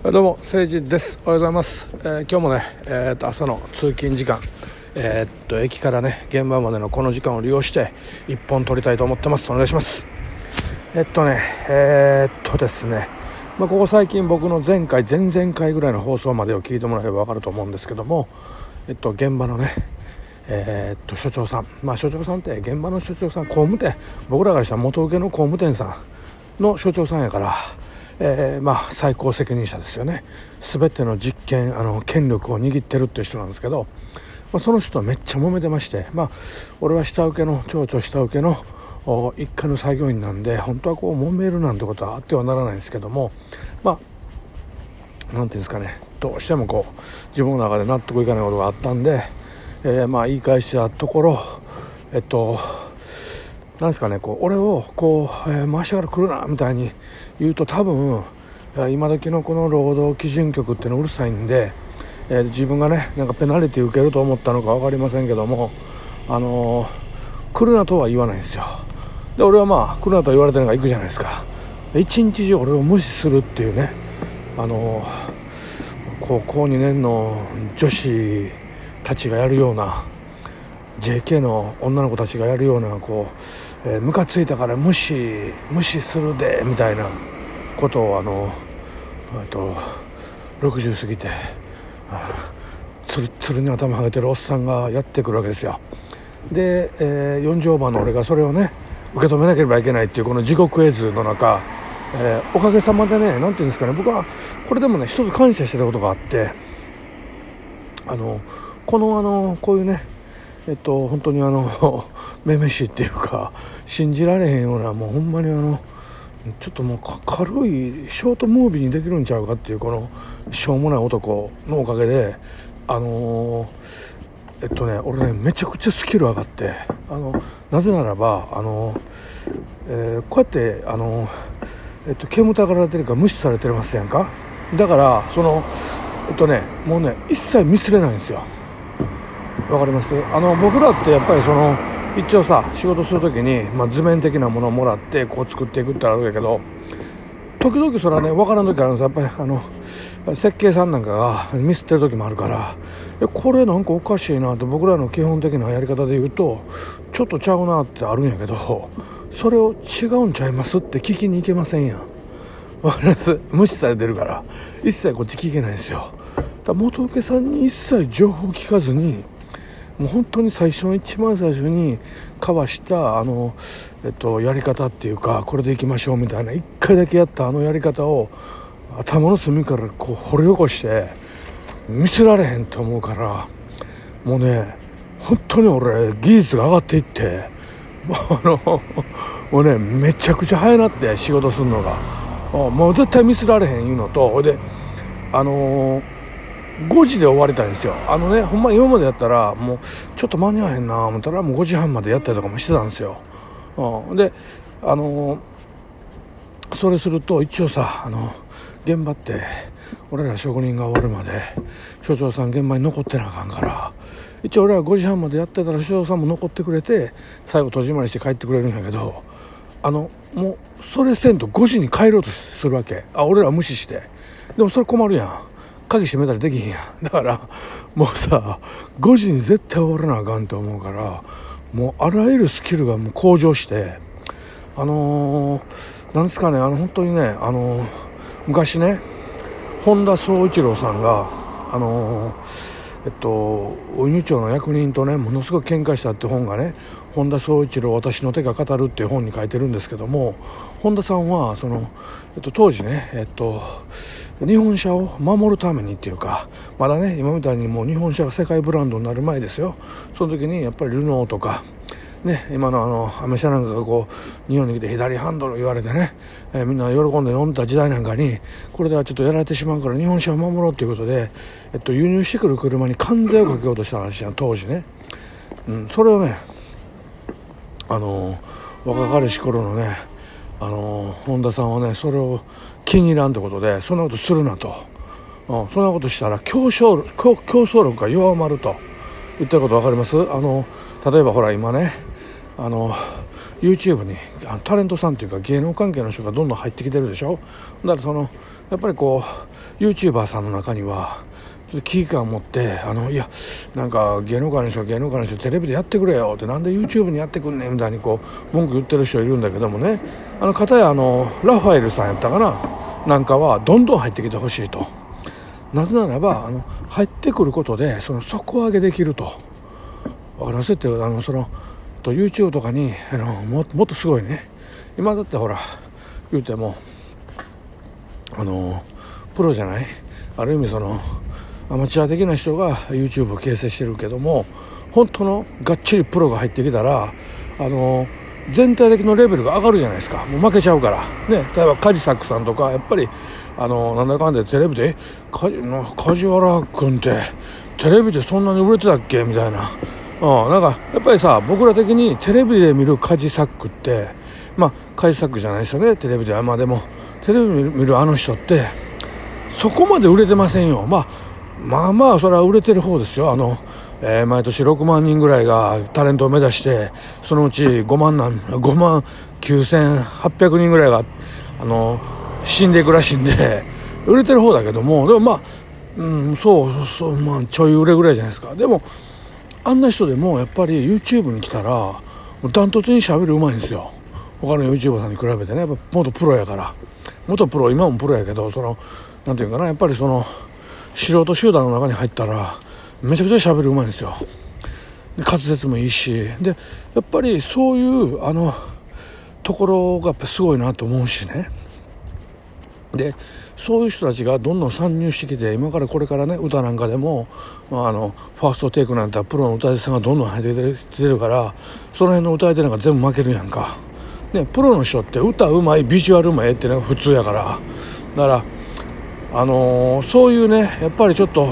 どうも誠治です。おはようございます、えー今日もね、えーと朝の通勤時間。えーっと駅からね現場までのこの時間を利用して一本取りたいと思ってます。お願いします。えっとねえーっとですね。まあ、ここ最近僕の前回前々回ぐらいの放送までを聞いてもらえば分かると思うんですけどもえっと現場のねえーっと所長さん。まあ所長さんって現場の所長さん工務店。僕らからしたら元請けの工務店さんの所長さんやからえーまあ、最高責任者ですよね。全ての実権あの権力を握ってるっていう人なんですけど、まあ、その人とめっちゃ揉めてまして、まあ、俺は下請けの町長下請けの一家の作業員なんで本当はこう揉めるなんてことはあってはならないんですけどもまあなんていうんですかね。どうしてもこう自分の中で納得いかないことがあったんで、えーまあ言い返したところえっとなんですかねこう俺をこう、えー回しから来るなみたいに言うと多分今時のこの労働基準局っていうのうるさいんで、えー自分がねなんかペナルティ受けると思ったのか分かりませんけどもあのー来るなとは言わないんですよ。で俺はまあ来るなと言われてるのが行くじゃないですか。一日中俺を無視するっていうねあのー高校2年の女子たちがやるような JK の女の子たちがやるようなこう、えームカついたから無視無視するでみたいなことをあのえっと60過ぎてつるつるに頭はげてるおっさんがやってくるわけですよ。で、えー、40オーバーの俺がそれをね受け止めなければいけないっていうこの地獄絵図の中、えーおかげさまでねなんていうんですかね僕はこれでもね一つ感謝してたことがあってあのこのあのこういうねえっと本当にあの めめしいっていうか信じられへんようなもうほんまにあのちょっともう軽いショートムービーにできるんちゃうかっていうこのしょうもない男のおかげであのーえっとね俺ねめちゃくちゃスキル上がってあのなぜならばあの、えーこうやってあの、えっと、煙たがられてるか無視されてますやんか。だからそのえっとねもうね一切ミスれないんですよ。わかります。あの僕らってやっぱりその一応さ仕事するときに、まあ、図面的なものをもらってこう作っていくってあるんやけど時々それはね分からん時あるんですやっぱりあの設計さんなんかがミスってる時もあるから。えこれなんかおかしいなって僕らの基本的なやり方で言うとちょっとちゃうなってあるんやけどそれを違うんちゃいますって聞きに行けませんやん。わかります？無視されてるから。一切こっち聞けないんですよ。だ元請けさんに一切情報聞かずにもう本当に最初の一番最初に交わしたあの、えっと、やり方っていうかこれでいきましょうみたいな一回だけやったあのやり方を頭の隅からこう掘り起こして見せられへんと思うからもうね本当に俺技術が上がっていってもうあのもうねめちゃくちゃ早なって仕事するのが。もう絶対ミスられへんいうのとほいであのー5時で終わりたいんですよ。あのねほんま今までやったらもうちょっと間に合わへんな思ったらもう5時半までやったりとかもしてたんですよ、うん、であのーそれすると一応さあの現場って俺ら職人が終わるまで所長さん現場に残ってなあかんから一応俺ら5時半までやってたら所長さんも残ってくれて最後戸締まりして帰ってくれるんやけどあのもうそれせんと5時に帰ろうとするわけ。あ俺ら無視して。でもそれ困るやん。鍵閉めたらできへんや。だからもうさ5時に絶対終わらなあかんと思うからもうあらゆるスキルがもう向上してあのーなんですかねあの本当にねあのー昔ね本田宗一郎さんがあのーえっと運輸庁の役人とねものすごく喧嘩したって本がね本田宗一郎私の手が語るっていう本に書いてるんですけども本田さんはその、えっと、当時ねえっと日本車を守るためにっていうかまだね今みたいにもう日本車が世界ブランドになる前ですよ。その時にやっぱりルノーとかね、今のあのアメ車なんかがこう日本に来て左ハンドル言われてね、えーみんな喜んで飲んだ時代なんかにこれではちょっとやられてしまうから日本車を守ろうということで、えっと、輸入してくる車に関税をかけようとした話じゃん当時ね、うん、それをねあの若かりし頃のねあの本田さんはねそれを気に入らんってことでそんなことするなと、うん、そんなことしたら競争競争力が弱まると。言ってること分かります？あの例えばほら今ねあの YouTube にタレントさんというか芸能関係の人がどんどん入ってきてるでしょ？だからそのやっぱりこう YouTuber さんの中にはちょっと危機感を持ってあのいやなんか芸能界の人は芸能界の人テレビでやってくれよってなんで YouTube にやってくんねんみたいにこう文句言ってる人いるんだけどもね。あの方やあのラファエルさんやったかな。なんかはどんどん入ってきてほしいと。なぜならばあの入ってくることでその底上げできると。分かりますってあのそのと YouTube とかにあのももっとすごいね。今だってほら言うてもあのプロじゃない？ある意味そのアマチュア的な人が YouTube を形成してるけども本当のがっちりプロが入ってきたらあの全体的なレベルが上がるじゃないですか。もう負けちゃうから。ね。例えばカジサックさんとかやっぱりあのなんだかんだテレビで「梶原君ってテレビでそんなに売れてたっけ?」みたいな、うん、なんかやっぱりさ僕ら的にテレビで見るカジサックってまあカジサックじゃないですよね。テレビでは。まあでもテレビ見るあの人ってそこまで売れてませんよ。まあまあまあそれは売れてる方ですよ。あの、えー、毎年6万人ぐらいがタレントを目指してそのうち5万なん 5万9800人ぐらいがあの死んでいくらしいんで 売れてる方だけどもでもまあ、うん、そうそうまあちょい売れぐらいじゃないですか。でもあんな人でもやっぱり YouTube に来たらダントツにしゃべるうまいんですよ。他の YouTuber さんに比べてね。やっぱ元プロやから。元プロ今もプロやけどそのなんていうかなやっぱりその素人集団の中に入ったらめちゃくちゃ喋るうまいんですよ。で滑舌もいいし。でやっぱりそういうあのところがやっぱすごいなと思うしね。でそういう人たちがどんどん参入してきて今からこれからね歌なんかでも、まあ、あのファーストテイクなんてプロの歌い手さんがどんどん入ってきてるからその辺の歌い手なんか全部負けるやんか、ね、プロの人って歌うまいビジュアルうまいってのが普通やから。だからあのー、そういうねやっぱりちょっと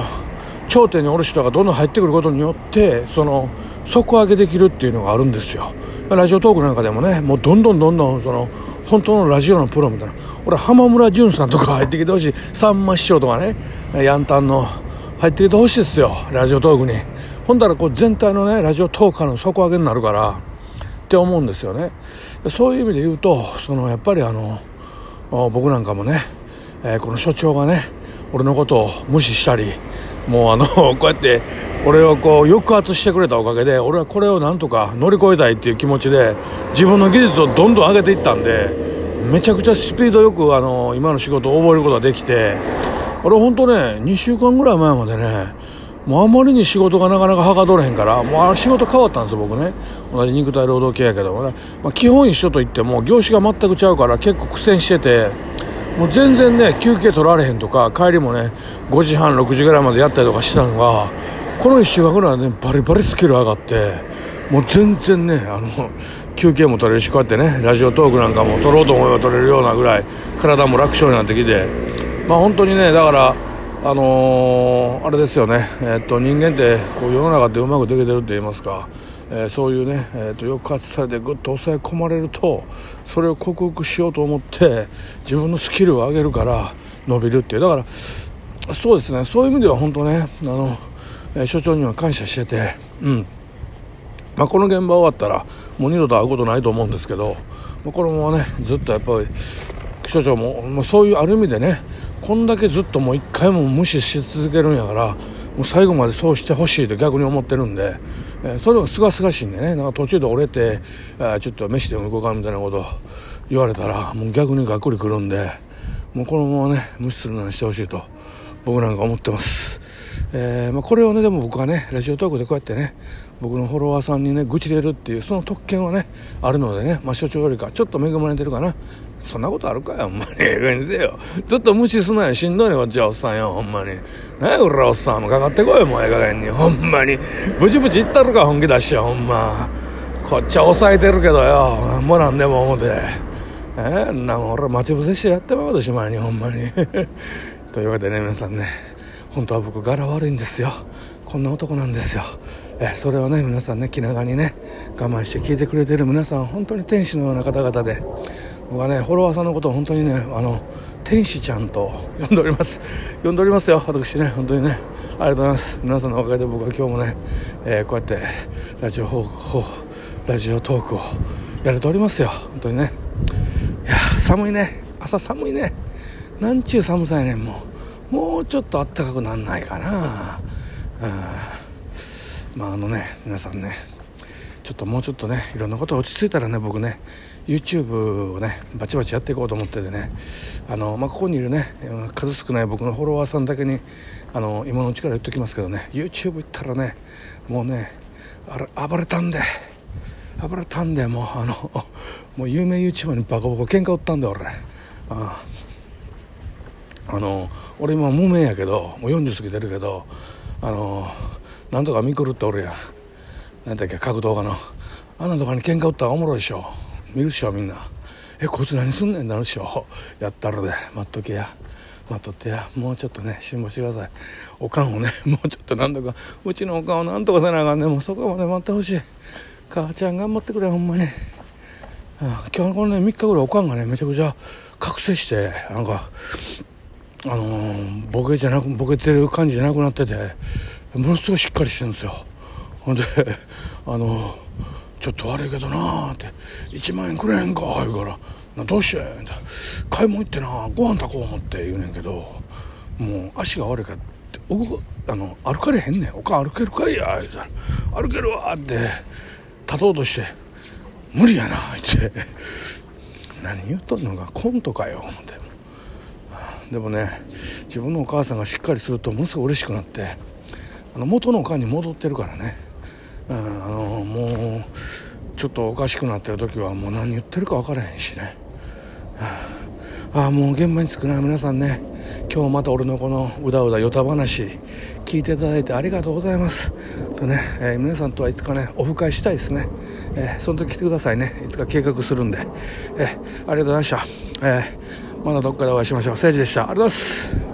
頂点におる人がどんどん入ってくることによってその底上げできるっていうのがあるんですよ。ラジオトークなんかでもねもうどんどんどんどんその本当のラジオのプロみたいな。俺浜村淳さんとか入ってきてほしい。さんま師匠とかねヤンタンの入ってきてほしいですよ。ラジオトークに。ほんだらこう全体のねラジオトーカーの底上げになるからって思うんですよね。そういう意味で言うとそのやっぱりあの僕なんかもねえー、この所長がね俺のことを無視したりもうあの こうやって俺をこう抑圧してくれたおかげで俺はこれをなんとか乗り越えたいっていう気持ちで自分の技術をどんどん上げていったんでめちゃくちゃスピードよくあの今の仕事を覚えることができて俺本当ね2週間ぐらい前までねもうあまりに仕事がなかなかはかどれへんからもう仕事変わったんですよ僕ね。同じ肉体労働系やけどね、まあ、基本一緒といっても業種が全くちゃうから結構苦戦しててもう全然ね休憩取られへんとか帰りもね5時半6時ぐらいまでやったりとかしてたのがこの1週間ぐらいねバリバリスキル上がってもう全然ねあの休憩も取れるしこうやってねラジオトークなんかも取ろうと思えば取れるようなぐらい体も楽勝になってきてまあ本当にねだからあのー、あれですよね、え、っと人間ってこう世の中ってうまくできてるって言いますかえー、そういうね、えーと、抑圧されてぐっと抑え込まれるとそれを克服しようと思って自分のスキルを上げるから伸びるっていうだからそうですねそういう意味では本当ねあの、えー、所長には感謝してて、うんまあ、この現場終わったらもう二度と会うことないと思うんですけど、まあ、このままねずっとやっぱり所長も、まあ、そういうある意味でねこんだけずっともう一回も無視し続けるんやからもう最後までそうしてほしいと逆に思ってるんで。え、それをすがすがしいんでねなんか途中で折れて、あちょっと飯でも行こうかみたいなこと言われたらもう逆にがっくりくるんでもうこのままね無視するのにしてほしいと僕なんか思ってます。えーまあ、これをねでも僕はねラジオトークでこうやってね僕のフォロワーさんにね愚痴れるっていうその特権はねあるのでね、まあ、所長よりかちょっと恵まれてるかな。そんなことあるかよほんまに。ええ加減にせよ。ちょっと無視すなよ。しんどいねこっちはおっさんよほんまに。何やこれおっさんも。かかってこいもうええ加減に。ほんまに。ブチブチいったるか本気出しよほんま。こっちは抑えてるけどよ。もうなんでも思うて。えー、なもん俺待ち伏せしてやってまうとしまいにほんまに。というわけでね皆さんね。本当は僕柄悪いんですよ。こんな男なんですよ。えそれをね皆さんね気長にね我慢して聞いてくれてる皆さん本当に天使のような方々で。僕はねフォロワーさんのことを本当にねあの天使ちゃんと呼んでおります。呼んでおりますよ。私ね本当にねありがとうございます。皆さんのおかげで僕は今日もね、えー、こうやってラジオホーラジオトークをやれておりますよ。本当にね。いや寒いね。朝寒いね。なんちゅう寒さやねんもう。もうちょっとあったかくなんないかな、うん、まああのね皆さんねちょっともうちょっとねいろんなこと落ち着いたらね僕ね YouTube をねバチバチやっていこうと思っててねあの、まあ、ここにいるね数少ない僕のフォロワーさんだけにあの今のうちから言っときますけどね YouTube 行ったらねもうねあれ暴れたんで暴れたんでもうあの もう有名 YouTuber にバカバカ喧嘩売ったんだ俺。あ。あの俺今無名やけどもう40過ぎてるけどあのなんとか見くるって俺やん。何だっけ格闘家の。あんなとこに喧嘩売ったらおもろいでしょ。見るっしょみんな。えこいつ何すんねんなるっしょ。やったらで。待っとけや。待っとってや。もうちょっとね辛抱してください。おかんをね もうちょっとなんとか。うちのおかんをなんとかせなあかんねもうそこまで待ってほしい。母ちゃん頑張ってくれほんまに、今日のこのね3日ぐらいおかんがねめちゃくちゃ覚醒してなんかあのー、ボケじゃなくボケてる感じじゃなくなっててものすごいしっかりしてるんですよ。ほんであのーちょっと悪いけどな」って「1万円くれへんか」言うからな「どうして?」買い物行ってなご飯炊こう思って言うねんけどもう足が悪いからってあの歩かれへんねん「おかん歩けるかいや」言うたら「歩けるわ」って立とうとして「無理やな」言って。何言っとんのかコントかよ思って。でもね自分のお母さんがしっかりするとものすごい嬉しくなってあの元のおかんに戻ってるからね。うん、あのもうちょっとおかしくなってる時はもう何言ってるか分からへんしね、はあ、あもう現場に着くな皆さんね。今日また俺のこのうだうだよた話聞いていただいてありがとうございます。とね、えー、皆さんとはいつかねオフ会したいですね、えー、その時来てくださいね。いつか計画するんで、えー、ありがとうございました、えー、まだどっかでお会いしましょう。せいじでした。ありがとうございます。